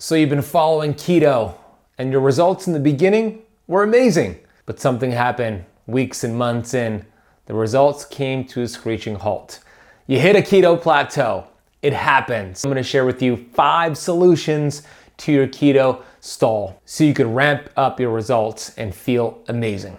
So you've been following keto, and your results in the beginning were amazing. But something happened weeks and months in. The results came to a screeching halt. You hit a keto plateau. It happens. I'm gonna share with you five solutions to your keto stall so you can ramp up your results and feel amazing.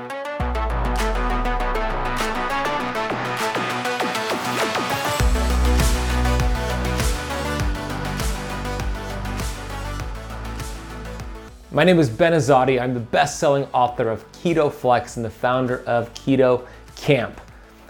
My name is Ben Azadi. I'm the best selling author of Keto Flex and the founder of Keto Kamp.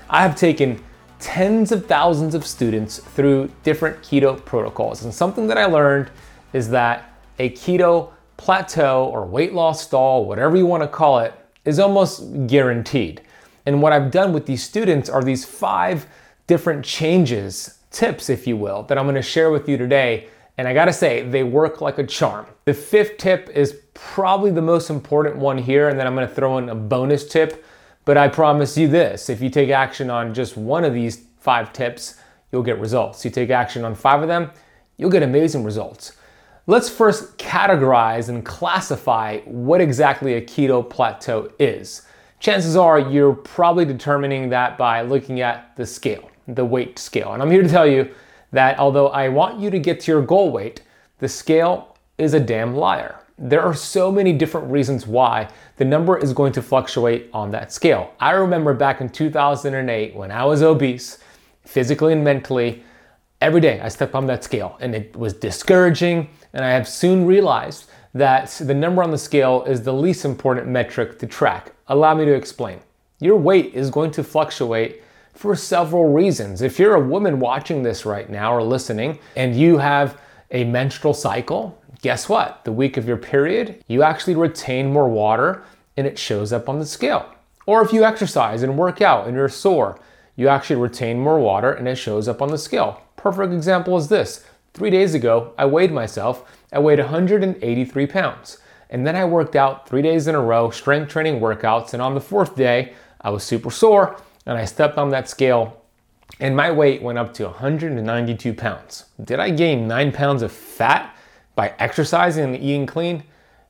I have taken tens of thousands of students through different keto protocols, and something that I learned is that a keto plateau or weight loss stall, whatever you want to call it, is almost guaranteed. And what I've done with these students are these five different changes, tips, if you will, that I'm going to share with you today and I gotta say, they work like a charm. The fifth tip is probably the most important one here, and then I'm gonna throw in a bonus tip. But I promise you this if you take action on just one of these five tips, you'll get results. You take action on five of them, you'll get amazing results. Let's first categorize and classify what exactly a keto plateau is. Chances are you're probably determining that by looking at the scale, the weight scale. And I'm here to tell you that although I want you to get to your goal weight, the scale is a damn liar. There are so many different reasons why the number is going to fluctuate on that scale. I remember back in 2008 when I was obese, physically and mentally, every day I stepped on that scale and it was discouraging. And I have soon realized that the number on the scale is the least important metric to track. Allow me to explain. Your weight is going to fluctuate for several reasons. If you're a woman watching this right now or listening and you have a menstrual cycle, guess what? The week of your period, you actually retain more water and it shows up on the scale. Or if you exercise and work out and you're sore, you actually retain more water and it shows up on the scale. Perfect example is this. Three days ago, I weighed myself. I weighed 183 pounds. And then I worked out three days in a row, strength training workouts. And on the fourth day, I was super sore and I stepped on that scale and my weight went up to 192 pounds. Did I gain nine pounds of fat by exercising and eating clean?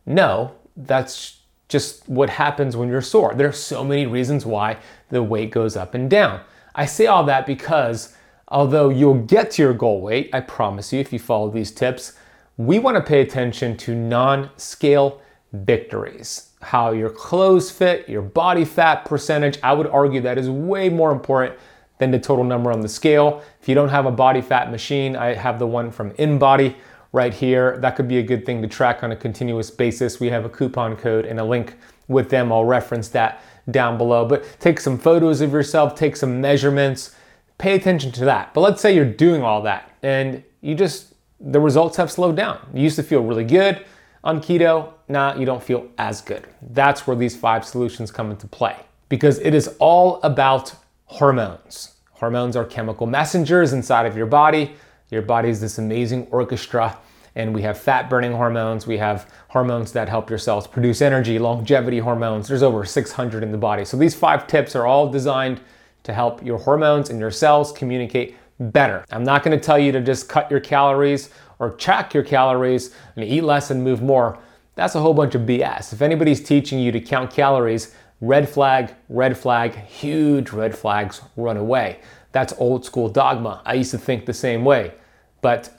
No, that's just what happens when you're sore. There are so many reasons why the weight goes up and down. I say all that because although you'll get to your goal weight, I promise you, if you follow these tips, we want to pay attention to non scale victories how your clothes fit, your body fat percentage. I would argue that is way more important than the total number on the scale. If you don't have a body fat machine, I have the one from InBody right here. That could be a good thing to track on a continuous basis. We have a coupon code and a link with them. I'll reference that down below. But take some photos of yourself, take some measurements, pay attention to that. But let's say you're doing all that and you just, the results have slowed down. You used to feel really good on keto, nah, you don't feel as good. That's where these five solutions come into play because it is all about hormones. Hormones are chemical messengers inside of your body. Your body is this amazing orchestra, and we have fat burning hormones. We have hormones that help your cells produce energy, longevity hormones. There's over 600 in the body. So these five tips are all designed to help your hormones and your cells communicate better. I'm not to tell you to just cut your calories or track your calories and eat less and move more, that's a whole bunch of BS. If anybody's teaching you to count calories, red flag, red flag, huge red flags, run away. That's old school dogma. I used to think the same way. But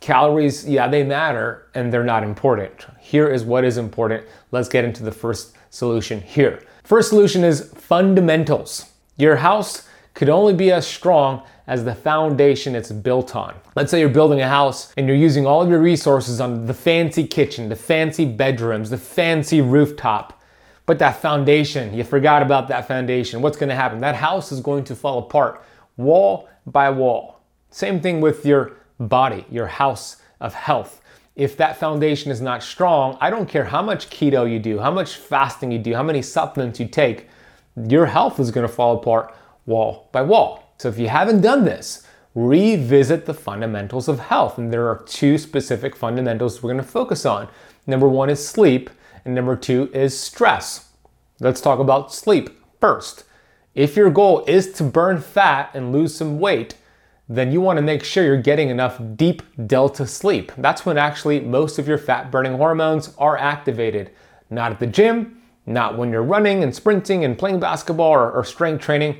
calories, yeah, they matter and they're not important. Here is what is important. Let's get into the first solution here. First solution is fundamentals. Your house could only be as strong as the foundation it's built on. Let's say you're building a house and you're using all of your resources on the fancy kitchen, the fancy bedrooms, the fancy rooftop. But that foundation, you forgot about that foundation. What's gonna happen? That house is going to fall apart wall by wall. Same thing with your body, your house of health. If that foundation is not strong, I don't care how much keto you do, how much fasting you do, how many supplements you take, your health is to fall apart wall by wall. So if you haven't done this, revisit the fundamentals of health. And there are two specific fundamentals we're going to focus on. Number one is sleep, and number two is stress. Let's talk about sleep first. If your goal is to burn fat and lose some weight, then you want to make sure you're getting enough deep delta sleep. That's when actually most of your fat burning hormones are activated. Not at the gym, not when you're running and sprinting and playing basketball or, or strength training,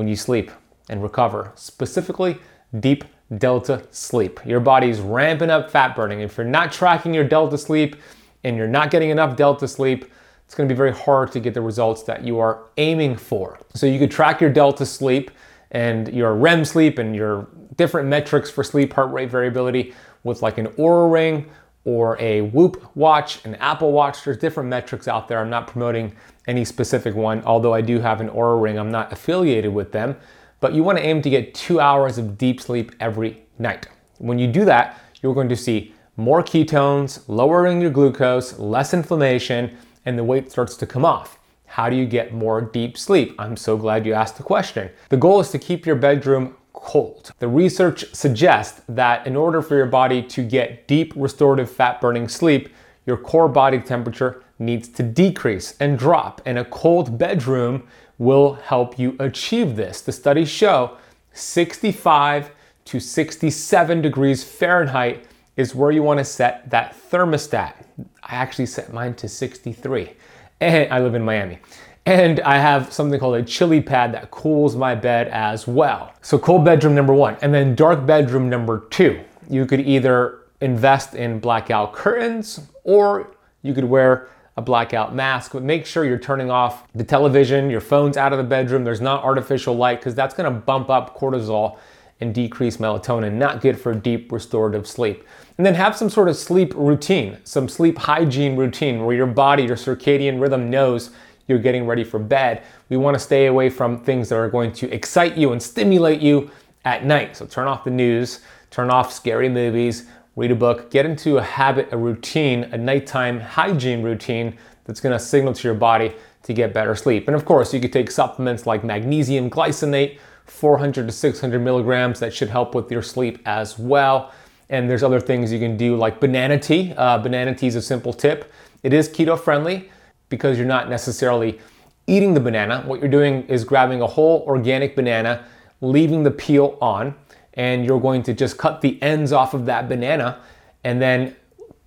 when you sleep and recover. Specifically, deep delta sleep. Your body's ramping up fat burning. If you're not tracking your delta sleep and you're not getting enough delta sleep, it's going to be very hard to get the results that you are aiming for. So you could track your delta sleep and your REM sleep and your different metrics for sleep heart rate variability with like an Oura ring or a Whoop watch, an Apple watch. There's different metrics out there. I'm not promoting any specific one, although I do have an Oura ring. I'm not affiliated with them, but you want to aim to get two hours of deep sleep every night. When you do that, you're going to see more ketones, lowering your glucose, less inflammation, and the weight starts to come off. How do you get more deep sleep? I'm so glad you asked the question. The goal is to keep your bedroom cold. The research suggests that in order for your body to get deep restorative fat burning sleep, your core body temperature needs to decrease and drop, and a cold bedroom will help you achieve this. The studies show 65 to 67 degrees Fahrenheit is where you want to set that thermostat. I actually set mine to 63, and I live in Miami. And I have something called a chili pad that cools my bed as well. So, cold bedroom number one, and then dark bedroom number two. You could either invest in blackout curtains or you could wear a blackout mask, but make sure you're turning off the television, your phone's out of the bedroom. There's not artificial light because that's gonna bump up cortisol and decrease melatonin, not good for deep restorative sleep. And then have some sort of sleep routine, some sleep hygiene routine where your body, your circadian rhythm knows you're getting ready for bed. We wanna stay away from things that are going to excite you and stimulate you at night. So turn off the news, turn off scary movies, read a book, get into a habit, a routine, a nighttime hygiene routine that's gonna signal to your body to get better sleep. And of course, you could take supplements like magnesium glycinate, 400 to 600 milligrams, that should help with your sleep as well. And there's other things you can do like banana tea. Uh, banana tea is a simple tip. It is keto friendly because you're not necessarily eating the banana. What you're doing is grabbing a whole organic banana, leaving the peel on and you're going to just cut the ends off of that banana and then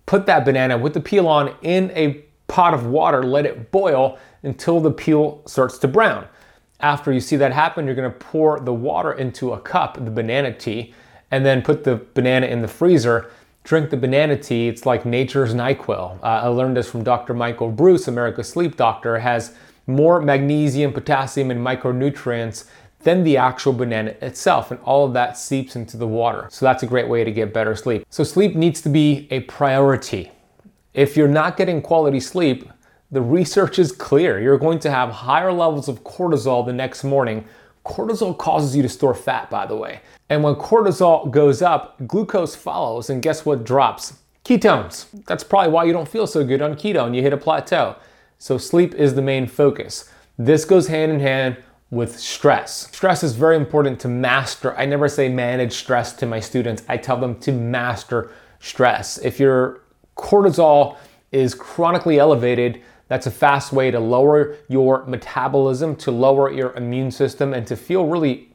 put that banana with the peel on in a pot of water, let it boil until the peel starts to brown. After you see that happen, you're gonna pour the water into a cup, the banana tea, and then put the banana in the freezer. Drink the banana tea. It's like nature's NyQuil. Uh, I learned this from Dr. Michael Breus, America's sleep doctor. Has more magnesium, potassium, and micronutrients than the actual banana itself, and all of that seeps into the water. So that's a great way to get better sleep. So sleep needs to be a priority. If you're not getting quality sleep, the research is clear. You're going to have higher levels of cortisol the next morning. Cortisol causes you to store fat, by the way. And when cortisol goes up, glucose follows, and guess what drops? Ketones. That's probably why you don't feel so good on keto and you hit a plateau. So, sleep is the main focus. This goes hand in hand with stress. Stress is very important to master. I never say manage stress to my students, I tell them to master stress. If your cortisol is chronically elevated, that's a fast way to lower your metabolism, to lower your immune system, and to feel really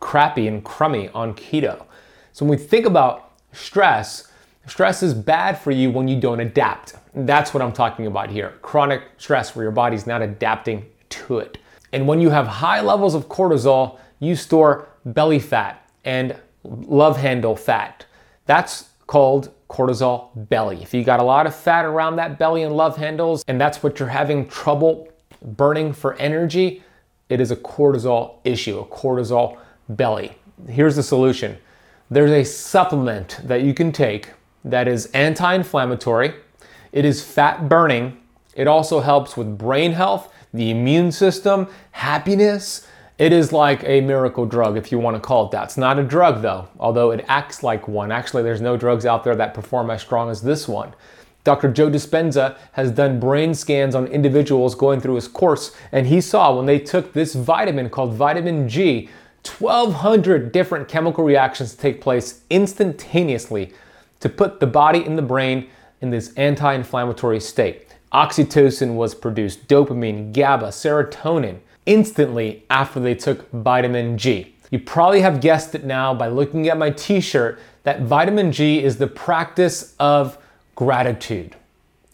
crappy and crummy on keto. So, when we think about stress, stress is bad for you when you don't adapt. That's what I'm talking about here chronic stress where your body's not adapting to it. And when you have high levels of cortisol, you store belly fat and love handle fat. That's called cortisol belly. If you got a lot of fat around that belly and love handles, and that's what you're having trouble burning for energy, it is a cortisol issue, a cortisol belly. Here's the solution there's a supplement that you can take that is anti inflammatory, it is fat burning, it also helps with brain health the immune system, happiness, It is like a miracle drug, if you want to call it that. It's not a drug, though, although it acts like one. Actually, there's no drugs out there that perform as strong as this one. Dr. Joe Dispenza has done brain scans on individuals going through his course, and he saw when they took this vitamin called vitamin G, 1,200 different chemical reactions take place instantaneously to put the body and the brain in this anti inflammatory state. Oxytocin was produced, dopamine, GABA, serotonin instantly after they took vitamin G. You probably have guessed it now by looking at my t shirt that vitamin G is the practice of gratitude.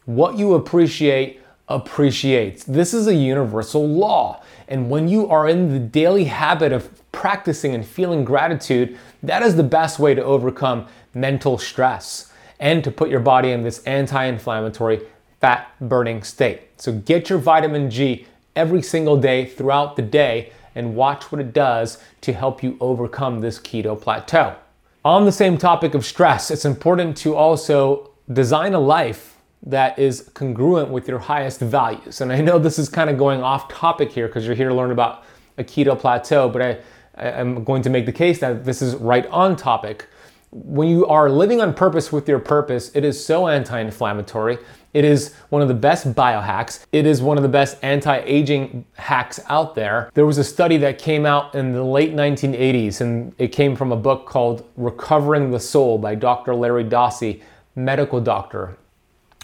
What you appreciate appreciates. This is a universal law. And when you are in the daily habit of practicing and feeling gratitude, that is the best way to overcome mental stress and to put your body in this anti inflammatory, fat burning state. So get your vitamin G every single day throughout the day and watch what it does to help you overcome this keto plateau. On the same topic of stress, it's important to also design a life that is congruent with your highest values. And I know this is kind of going off topic here because you're here to learn about a keto plateau, but I, I'm going to make the case that this is right on topic when you are living on purpose with your purpose, it is so anti inflammatory. It is one of the best biohacks. It is one of the best anti aging hacks out there. There was a study that came out in the late 1980s, and it came from a book called Recovering the Soul by Dr. Larry Dossey, medical doctor.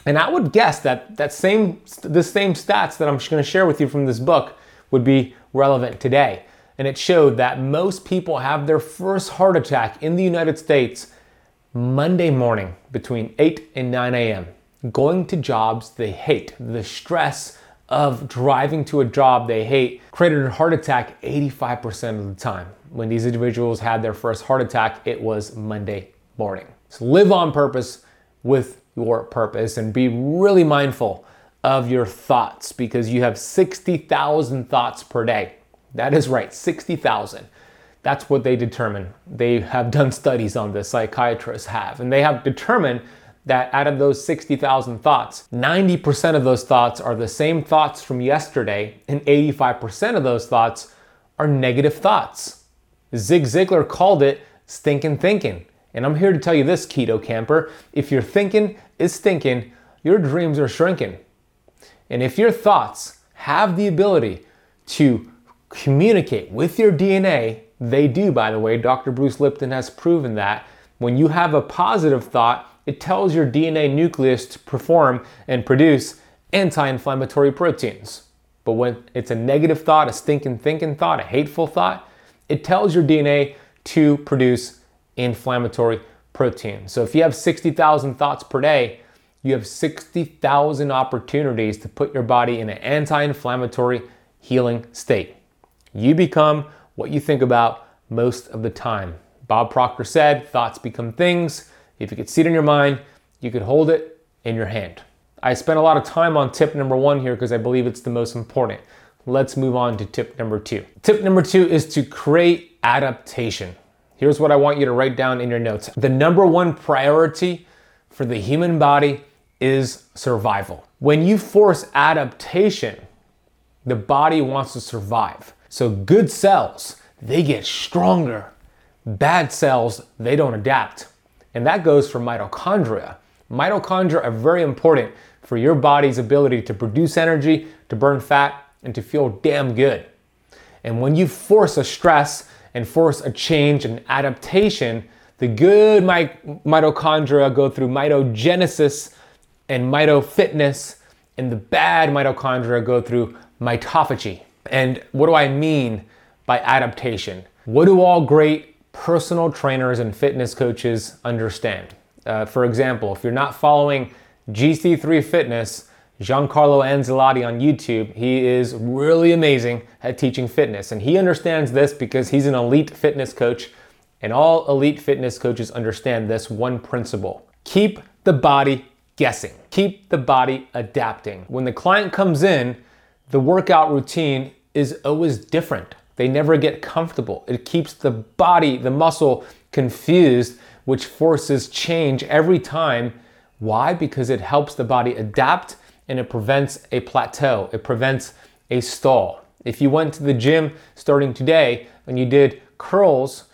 And I would guess that that same the same stats that I'm going to share with you from this book would be relevant today and it showed that most people have their first heart attack in the United States Monday morning between 8 and 9 a.m. Going to jobs they hate. The stress of driving to a job they hate created a heart attack 85% of the time. When these individuals had their first heart attack, it was Monday morning. So live on purpose with your purpose and be really mindful of your thoughts because you have 60,000 thoughts per day. That is right, 60,000. That's what they determine. They have done studies on this, psychiatrists have, and they have determined that out of those 60,000 thoughts, 90% of those thoughts are the same thoughts from yesterday, and 85% of those thoughts are negative thoughts. Zig Ziglar called it stinking thinking. And I'm here to tell you this, keto camper if your thinking is stinking, your dreams are shrinking. And if your thoughts have the ability to communicate with your DNA. They do, by the way. Dr. Bruce Lipton has proven that. When you have a positive thought, it tells your DNA nucleus to perform and produce anti inflammatory proteins. But when it's a negative thought, a stinking thinking thought, a hateful thought, it tells your DNA to produce inflammatory proteins. So if you have 60,000 thoughts per day, you have 60,000 opportunities to put your body in an anti inflammatory healing state. You become what you think about most of the time. Bob Proctor said, thoughts become things. If you could see it in your mind, you could hold it in your hand. I spent a lot of time on tip number one here because I believe it's the most important. Let's move on to tip number two. Tip number two is to create adaptation. Here's what I want you to write down in your notes. The number one priority for the human body is survival. When you force adaptation, the body wants to survive. So good cells, they get stronger. Bad cells, they don't adapt. And that goes for mitochondria. Mitochondria are very important for your body's ability to produce energy, to burn fat, and to feel damn good. And when you force a stress and force a change and adaptation, the good mitochondria go through mitogenesis and mitofitness, and the bad mitochondria go through mitophagy. And what do I mean by adaptation? What do all great personal trainers and fitness coaches understand? Uh, for example, if you're not following GC3 Fitness, Giancarlo Anzalotti on YouTube, he is really amazing at teaching fitness. And he understands this because he's an elite fitness coach. And all elite fitness coaches understand this one principle keep the body guessing, keep the body adapting. When the client comes in, the workout routine is always different. They never get comfortable. It keeps the body, the muscle confused, which forces change every time. Why? Because it helps the body adapt and it prevents a plateau, it prevents a stall. If you went to the gym starting today and you did curls,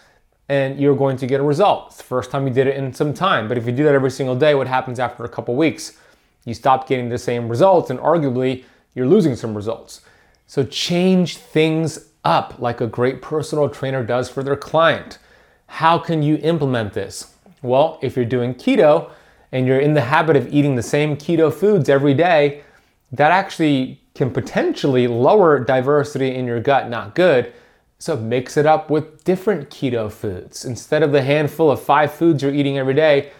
and you're going to get a result. First time you did it in some time. But if you do that every single day, what happens after a couple weeks? You stop getting the same results, and arguably, you're losing some results. So change things up like a great personal trainer does for their client. How can you implement this? Well, if you're doing keto and you're in the habit of eating the same keto foods every day, that actually can potentially lower diversity in your gut, not good. So mix it up with different keto foods. Instead of the handful of five foods you're eating every day,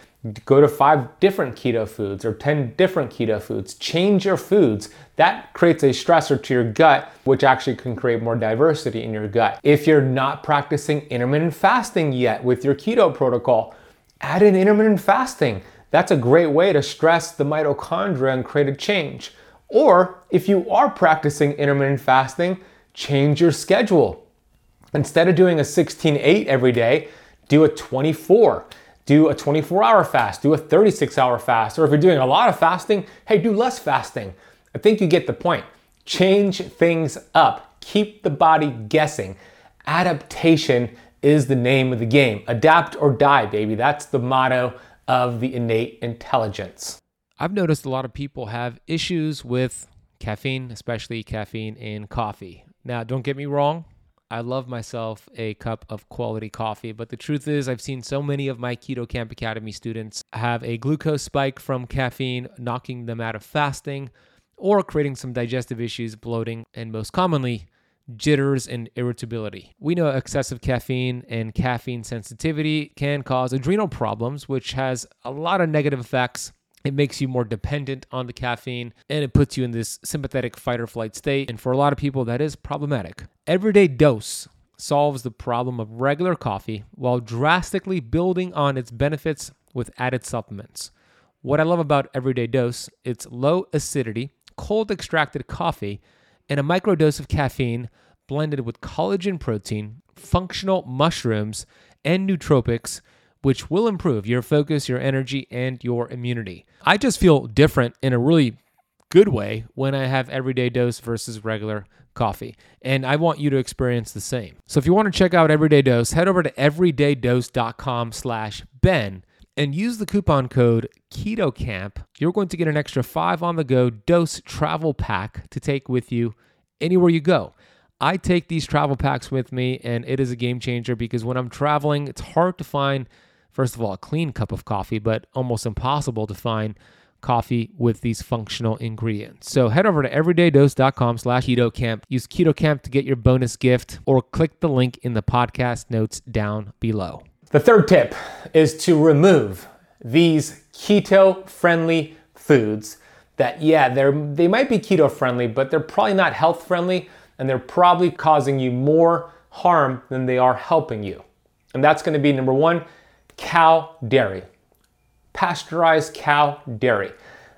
go to five different keto foods or 10 different keto foods. Change your foods. That creates a stressor to your gut, which actually can create more diversity in your gut. If you're not practicing intermittent fasting yet with your keto protocol, add in intermittent fasting. That's a great way to stress the mitochondria and create a change. Or if you are practicing intermittent fasting, change your schedule. Instead of doing a 16 8 every day, do a 24 do a 24 hour fast, do a 36 hour fast, or if you're doing a lot of fasting, hey, do less fasting. I think you get the point. Change things up, keep the body guessing. Adaptation is the name of the game. Adapt or die, baby. That's the motto of the innate intelligence. I've noticed a lot of people have issues with caffeine, especially caffeine in coffee. Now, don't get me wrong, I love myself a cup of quality coffee, but the truth is, I've seen so many of my Keto Kamp Academy students have a glucose spike from caffeine, knocking them out of fasting, or creating some digestive issues, bloating, and most commonly, jitters and irritability. We know excessive caffeine and caffeine sensitivity can cause adrenal problems, which has a lot of negative effects it makes you more dependent on the caffeine and it puts you in this sympathetic fight or flight state. And for a lot of people, that is problematic. Everyday Dose solves the problem of regular coffee while drastically building on its benefits with added supplements. What I love about Everyday Dose, it's low acidity, cold extracted coffee, and a microdose of caffeine blended with collagen protein, functional mushrooms, and nootropics which will improve your focus, your energy, and your immunity. I just feel different in a really good way when I have everyday dose versus regular coffee. And I want you to experience the same. So if you want to check out Everyday Dose, head over to everydaydose.com slash Ben and use the coupon code KETOKAMP. You're going to get an extra five on the go dose travel pack to take with you anywhere you go. I take these travel packs with me and it is a game changer because when I'm traveling, it's hard to find – first of all, a clean cup of coffee, but almost impossible to find coffee with these functional ingredients. So head over to everydaydose.com slash KetoKamp. Use KetoKamp to get your bonus gift or click the link in the podcast notes down below. The third tip is to remove these keto-friendly foods that, yeah, they're, they might be keto-friendly, but they're probably not health-friendly and they're probably causing you more harm than they are helping you. And that's gonna be number one, cow dairy, pasteurized cow dairy.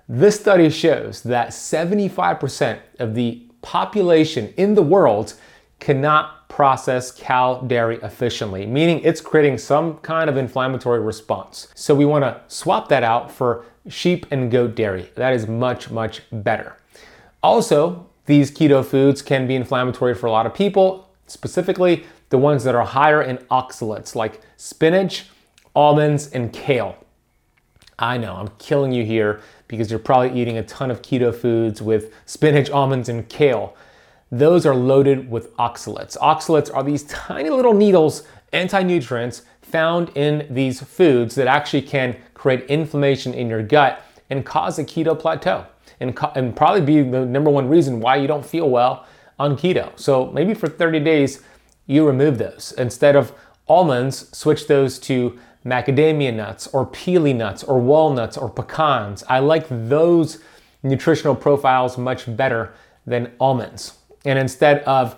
This study shows that 75% of the population in the world cannot process cow dairy efficiently, meaning it's creating some kind of inflammatory response. So we want to swap that out for sheep and goat dairy. That is much, much better. Also, these keto foods can be inflammatory for a lot of people, specifically the ones that are higher in oxalates like spinach, almonds, and kale. I know, I'm killing you here because you're probably eating a ton of keto foods with spinach, almonds, and kale. Those are loaded with oxalates. Oxalates are these tiny little needles, anti nutrients found in these foods that actually can create inflammation in your gut and cause a keto plateau and, co- and probably be the number one reason why you don't feel well on keto. So maybe for 30 days, you remove those. Instead of almonds, switch those to macadamia nuts or pili nuts or walnuts or pecans. I like those nutritional profiles much better than almonds. And instead of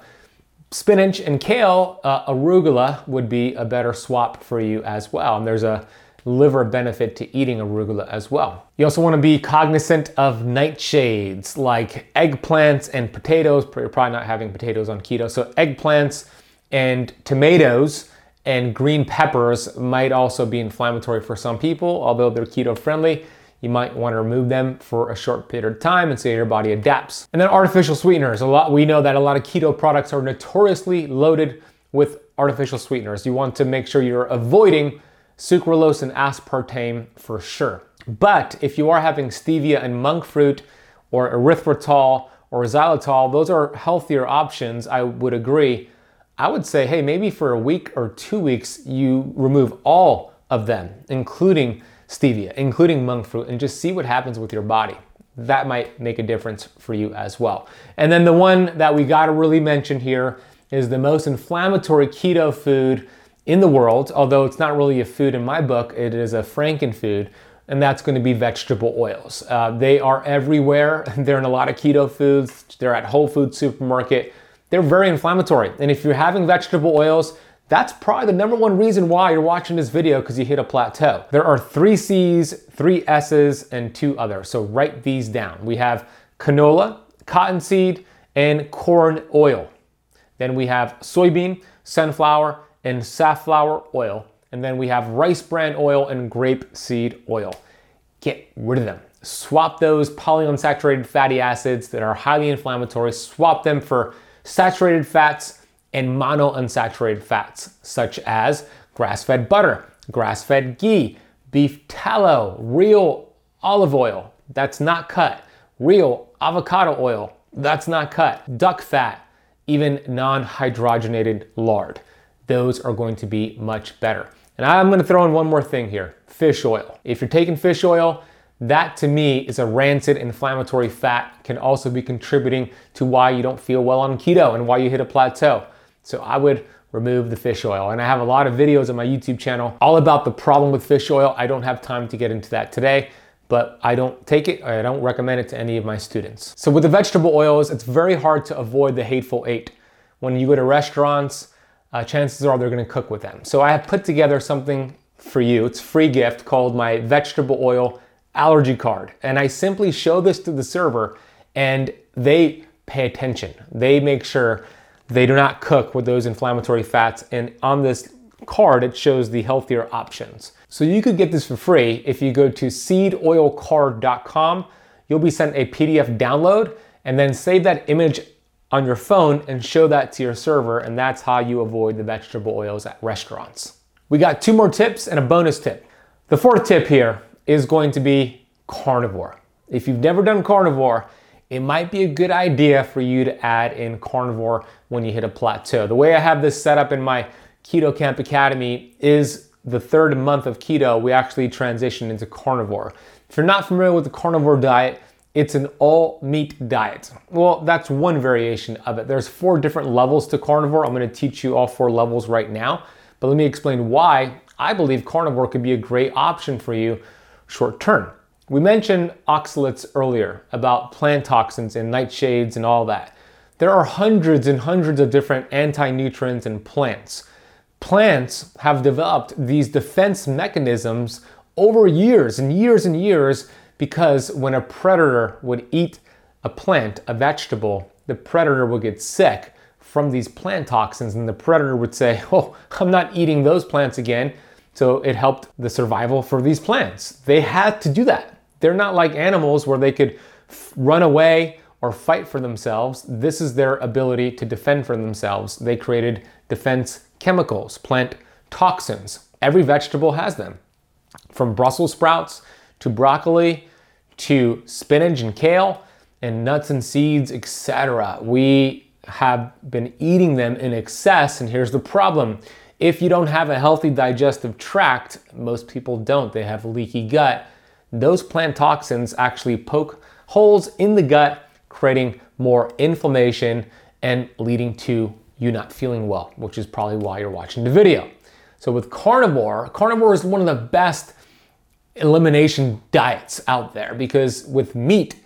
spinach and kale, uh, arugula would be a better swap for you as well. And there's a liver benefit to eating arugula as well. You also want to be cognizant of nightshades like eggplants and potatoes. You're probably not having potatoes on keto. So, eggplants and tomatoes and green peppers might also be inflammatory for some people, although they're keto friendly. you might want to remove them for a short period of time and see how your body adapts. And then artificial sweeteners. A lot we know that a lot of keto products are notoriously loaded with artificial sweeteners. You want to make sure you're avoiding sucralose and aspartame for sure. But if you are having stevia and monk fruit or erythritol or xylitol, those are healthier options, I would agree. I would say, hey, maybe for a week or two weeks, you remove all of them, including stevia, including monk fruit, and just see what happens with your body. That might make a difference for you as well. And then the one that we gotta really mention here is the most inflammatory keto food in the world, although it's not really a food in my book, it is a frankenfood, and that's going to be vegetable oils. Uh, they are everywhere. They're in a lot of keto foods. They're at Whole Foods supermarket. They're very inflammatory. And if you're having vegetable oils, that's probably the number one reason why you're watching this video because you hit a plateau. There are three C's, three S's, and two others. So write these down. We have canola, cottonseed, and corn oil. Then we have soybean, sunflower, and safflower oil. And then we have rice bran oil and grape seed oil. Get rid of them. Swap those polyunsaturated fatty acids that are highly inflammatory, swap them for saturated fats and monounsaturated fats, such as grass fed butter, grass fed ghee, beef tallow, real olive oil that's not cut, real avocado oil that's not cut, duck fat, even non hydrogenated lard. Those are going to be much better. And I'm gonna throw in one more thing here fish oil. If you're taking fish oil, that to me is a rancid inflammatory fat, can also be contributing to why you don't feel well on keto and why you hit a plateau. So I would remove the fish oil. And I have a lot of videos on my YouTube channel all about the problem with fish oil. I don't have time to get into that today, but I don't take it, I don't recommend it to any of my students. So with the vegetable oils, it's very hard to avoid the hateful eight. When you go to restaurants, uh, chances are they're gonna cook with them. So I have put together something for you. It's free gift called my vegetable oil allergy card. And I simply show this to the server and they pay attention. They make sure they do not cook with those inflammatory fats. And on this card, it shows the healthier options. So you could get this for free if you go to seedoilcard.com. You'll be sent a PDF download and then save that image on your phone and show that to your server. And that's how you avoid the vegetable oils at restaurants. We got two more tips and a bonus tip. The fourth tip here is going to be carnivore. If you've never done carnivore, it might be a good idea for you to add in carnivore when you hit a plateau. The way I have this set up in my Keto Kamp Academy is the third month of keto, we actually transition into carnivore. If you're not familiar with the carnivore diet, it's an all meat diet. Well, that's one variation of it. There's four different levels to carnivore. I'm gonna teach you all four levels right now, but let me explain why I believe carnivore could be a great option for you short term. We mentioned oxalates earlier about plant toxins and nightshades and all that. There are hundreds and hundreds of different anti nutrients in plants. Plants have developed these defense mechanisms over years and years and years because when a predator would eat a plant, a vegetable, the predator would get sick from these plant toxins, and the predator would say, Oh, I'm not eating those plants again. So it helped the survival for these plants. They had to do that. They're not like animals where they could run away or fight for themselves. This is their ability to defend for themselves. They created defense chemicals, plant toxins. Every vegetable has them. From Brussels sprouts to broccoli to spinach and kale and nuts and seeds, etc. We have been eating them in excess, and here's the problem. If you don't have a healthy digestive tract, most people don't, they have leaky gut, those plant toxins actually poke holes in the gut, creating more inflammation and leading to you not feeling well, which is probably why you're watching the video. So with carnivore, carnivore is one of the best elimination diets out there because with meat,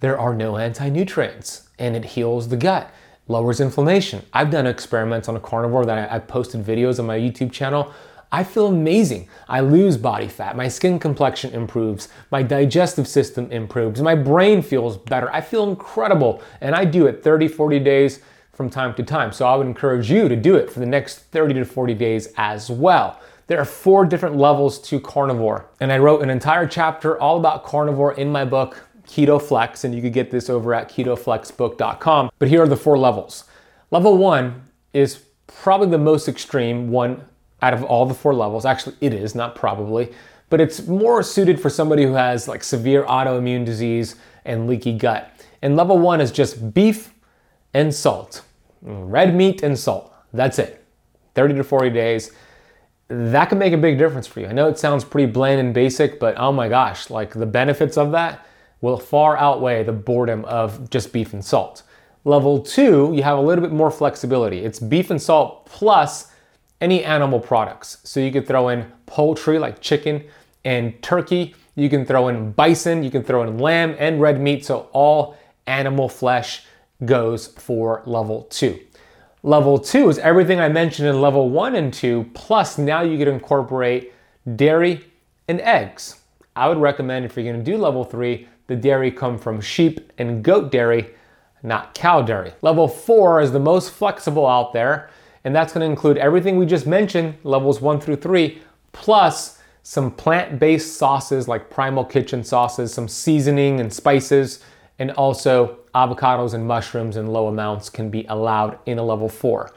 there are no anti-nutrients and it heals the gut, lowers inflammation. I've done experiments on a carnivore that I, I posted videos on my YouTube channel. I feel amazing. I lose body fat, my skin complexion improves, my digestive system improves, my brain feels better. I feel incredible and I do it 30, 40 days from time to time. So I would encourage you to do it for the next 30 to 40 days as well. There are four different levels to carnivore. And I wrote an entire chapter all about carnivore in my book, Keto Flex, and you could get this over at ketoflexbook.com. But here are the four levels. Level one is probably the most extreme one out of all the four levels. Actually, it is, not probably, but it's more suited for somebody who has like severe autoimmune disease and leaky gut. And level one is just beef and salt, red meat and salt. That's it. 30 to 40 days. That can make a big difference for you. I know it sounds pretty bland and basic, but oh my gosh, like the benefits of that will far outweigh the boredom of just beef and salt. Level two, you have a little bit more flexibility. It's beef and salt plus any animal products. So you could throw in poultry like chicken and turkey. You can throw in bison, you can throw in lamb and red meat. So all animal flesh goes for level two. Level two is everything I mentioned in level one and two, plus now you to incorporate dairy and eggs. I would recommend if you're gonna do level three, the dairy come from sheep and goat dairy, not cow dairy. Level four is the most flexible out there, and that's gonna include everything we just mentioned, levels one through three, plus some plant based sauces like Primal Kitchen sauces, some seasoning and spices, and also avocados and mushrooms in low amounts can be allowed in a level four.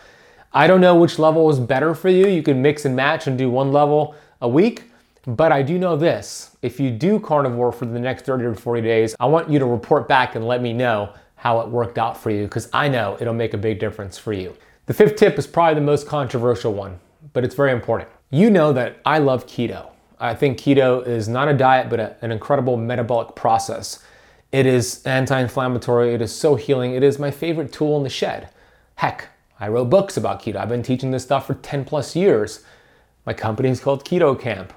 I don't know which level is better for you. You can mix and match and do one level a week. But I do know this if you do carnivore for the next 30 or 40 days, I want you to report back and let me know how it worked out for you because I know it'll make a big difference for you. The fifth tip is probably the most controversial one, but it's very important. You know that I love keto. I think keto is not a diet, but a, an incredible metabolic process. It is anti inflammatory, it is so healing, it is my favorite tool in the shed. Heck, I wrote books about keto. I've been teaching this stuff for 10 plus years. My company is called Keto Kamp.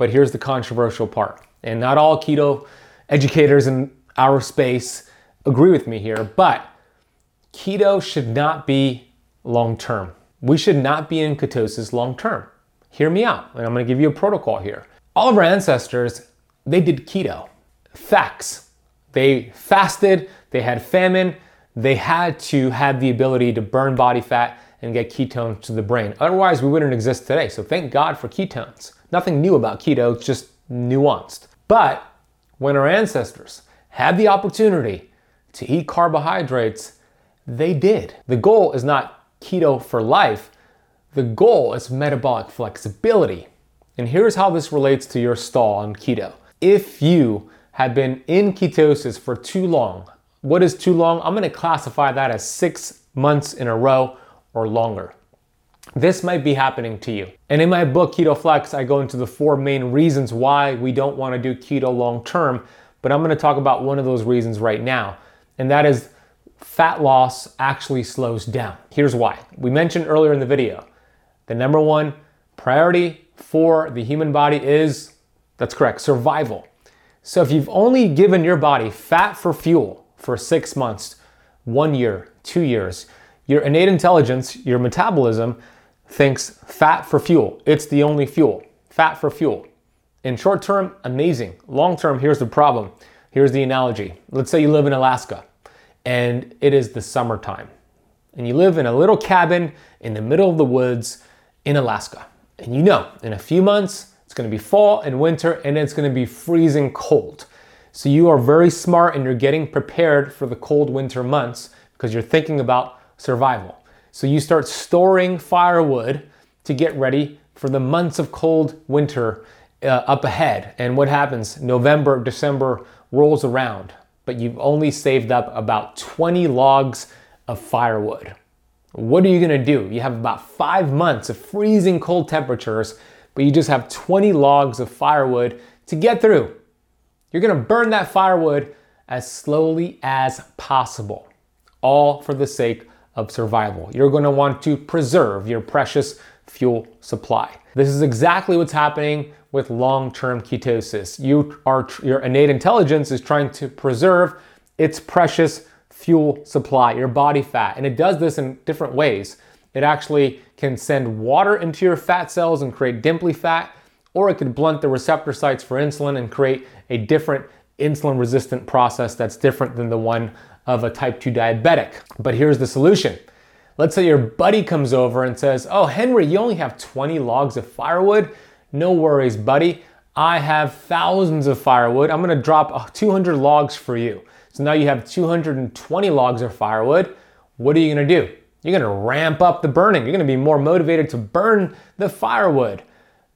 But here's the controversial part. And not all keto educators in our space agree with me here, but keto should not be long term. We should not be in ketosis long term. Hear me out, and I'm gonna give you a protocol here. All of our ancestors, they did keto. Facts. They fasted, they had famine, they had to have the ability to burn body fat and get ketones to the brain. Otherwise, we wouldn't exist today. So thank God for ketones. Nothing new about keto, it's just nuanced. But when our ancestors had the opportunity to eat carbohydrates, they did. The goal is not keto for life, the goal is metabolic flexibility. And here's how this relates to your stall on keto. If you have been in ketosis for too long. What is too long? I'm to classify that as six months in a row or longer. This might be happening to you. And in my book, Keto Flex, I go into the four main reasons why we don't want to do keto long term. But I'm going to talk about one of those reasons right now, and that is fat loss actually slows down. Here's why. We mentioned earlier in the video the number one priority for the human body is that's correct, survival. So if you've only given your body fat for fuel for six months, one year, two years, your innate intelligence, your metabolism thinks fat for fuel. It's the only fuel. Fat for fuel. In short term, amazing. Long term, here's the problem. Here's the analogy. Let's say you live in Alaska and it is the summertime. And you live in a little cabin in the middle of the woods in Alaska. And you know, in a few months, it's gonna be fall and winter, and it's gonna be freezing cold. So you are very smart and you're getting prepared for the cold winter months because you're thinking about survival. So you start storing firewood to get ready for the months of cold winter uh, up ahead. And what happens? November, December rolls around, but you've only saved up about 20 logs of firewood. What are you gonna do? You have about five months of freezing cold temperatures but you just have 20 logs of firewood to get through. You're gonna burn that firewood as slowly as possible, all for the sake of survival. You're gonna want to preserve your precious fuel supply. This is exactly what's happening with long-term ketosis. You are your innate intelligence is trying to preserve its precious fuel supply, your body fat, and it does this in different ways. It actually can send water into your fat cells and create dimply fat, or it could blunt the receptor sites for insulin and create a different insulin resistant process that's different than the one of a type 2 diabetic. But here's the solution Let's say your buddy comes over and says, Oh, Henry, you only have 20 logs of firewood. No worries, buddy. I have thousands of firewood. I'm gonna drop uh, 200 logs for you. So now you have 220 logs of firewood. What are you gonna do? You're gonna ramp up the burning. You're gonna be more motivated to burn the firewood.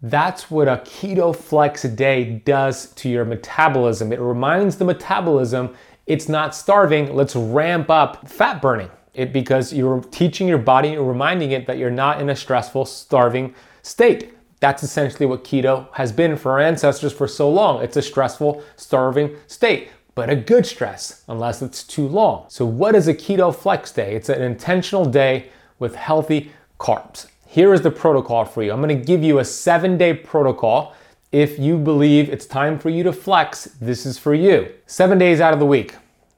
That's what a keto flex day does to your metabolism. It reminds the metabolism it's not starving. Let's ramp up fat burning. It because you're teaching your body and reminding it that you're not in a stressful, starving state. That's essentially what keto has been for our ancestors for so long. It's a stressful, starving state, but a good stress, unless it's too long. So, what is a keto flex day? It's an intentional day with healthy carbs. Here is the protocol for you. I'm gonna give you a seven day protocol. If you believe it's time for you to flex, this is for you. Seven days out of the week.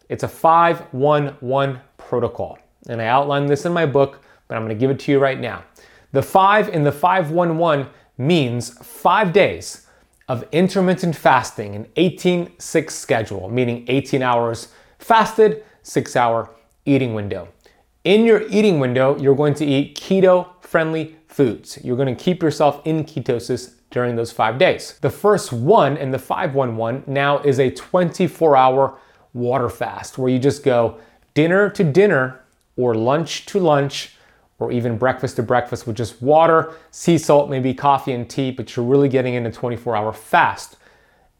It's a 5 1 1 protocol. And I outline this in my book, but I'm gonna give it to you right now. The 5 in the 511 means five days of intermittent fasting, an 18 6 schedule, meaning 18 hours fasted, six hour eating window. In your eating window, you're going to eat keto friendly foods. You're going to keep yourself in ketosis during those five days. The first one in the 511 now is a 24 hour water fast where you just go dinner to dinner or lunch to lunch or even breakfast to breakfast with just water, sea salt, maybe coffee and tea, but you're really getting in a 24 hour fast.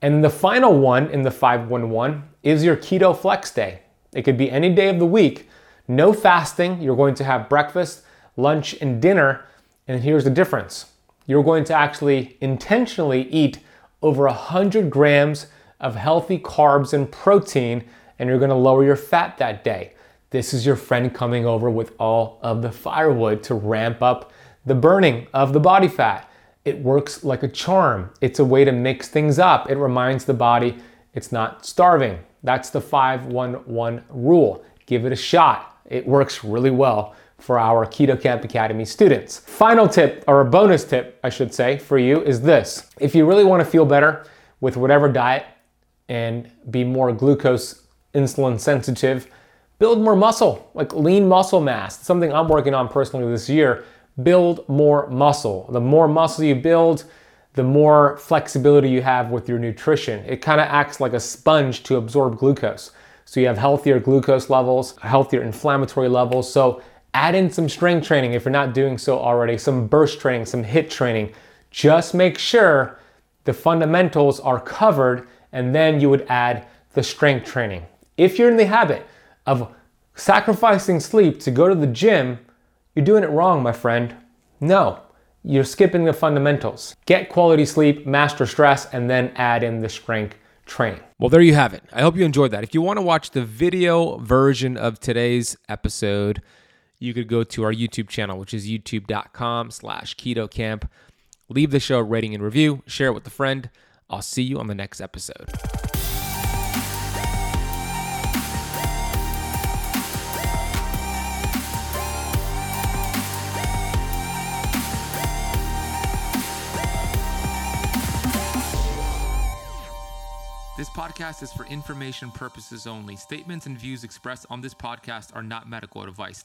And the final one in the 511 is your keto flex day. It could be any day of the week. No fasting. You're going to have breakfast, lunch, and dinner. And here's the difference you're going to actually intentionally eat over 100 grams of healthy carbs and protein, and you're gonna lower your fat that day. This is your friend coming over with all of the firewood to ramp up the burning of the body fat. It works like a charm. It's a way to mix things up. It reminds the body it's not starving. That's the 511 rule. Give it a shot. It works really well for our Keto Kamp Academy students. Final tip, or a bonus tip, I should say, for you is this. If you really want to feel better with whatever diet and be more glucose insulin sensitive, build more muscle, like lean muscle mass. something I'm working on personally this year. Build more muscle. The more muscle you build, the more flexibility you have with your nutrition. It kind of acts like a sponge to absorb glucose. So you have healthier glucose levels, healthier inflammatory levels. So add in some strength training if you're not doing so already, some burst training, some HIIT training. Just make sure the fundamentals are covered and then you would add the strength training. If you're in the habit of sacrificing sleep to go to the gym, you're doing it wrong, my friend. No, you're skipping the fundamentals. Get quality sleep, master stress, and then add in the strength training. Well, there you have it. I hope you enjoyed that. If you want to watch the video version of today's episode, you could go to our YouTube channel, which is youtube.com slash keto kamp. Leave the show rating and review, share it with a friend. I'll see you on the next episode. This podcast is for information purposes only. Statements and views expressed on this podcast are not medical advice.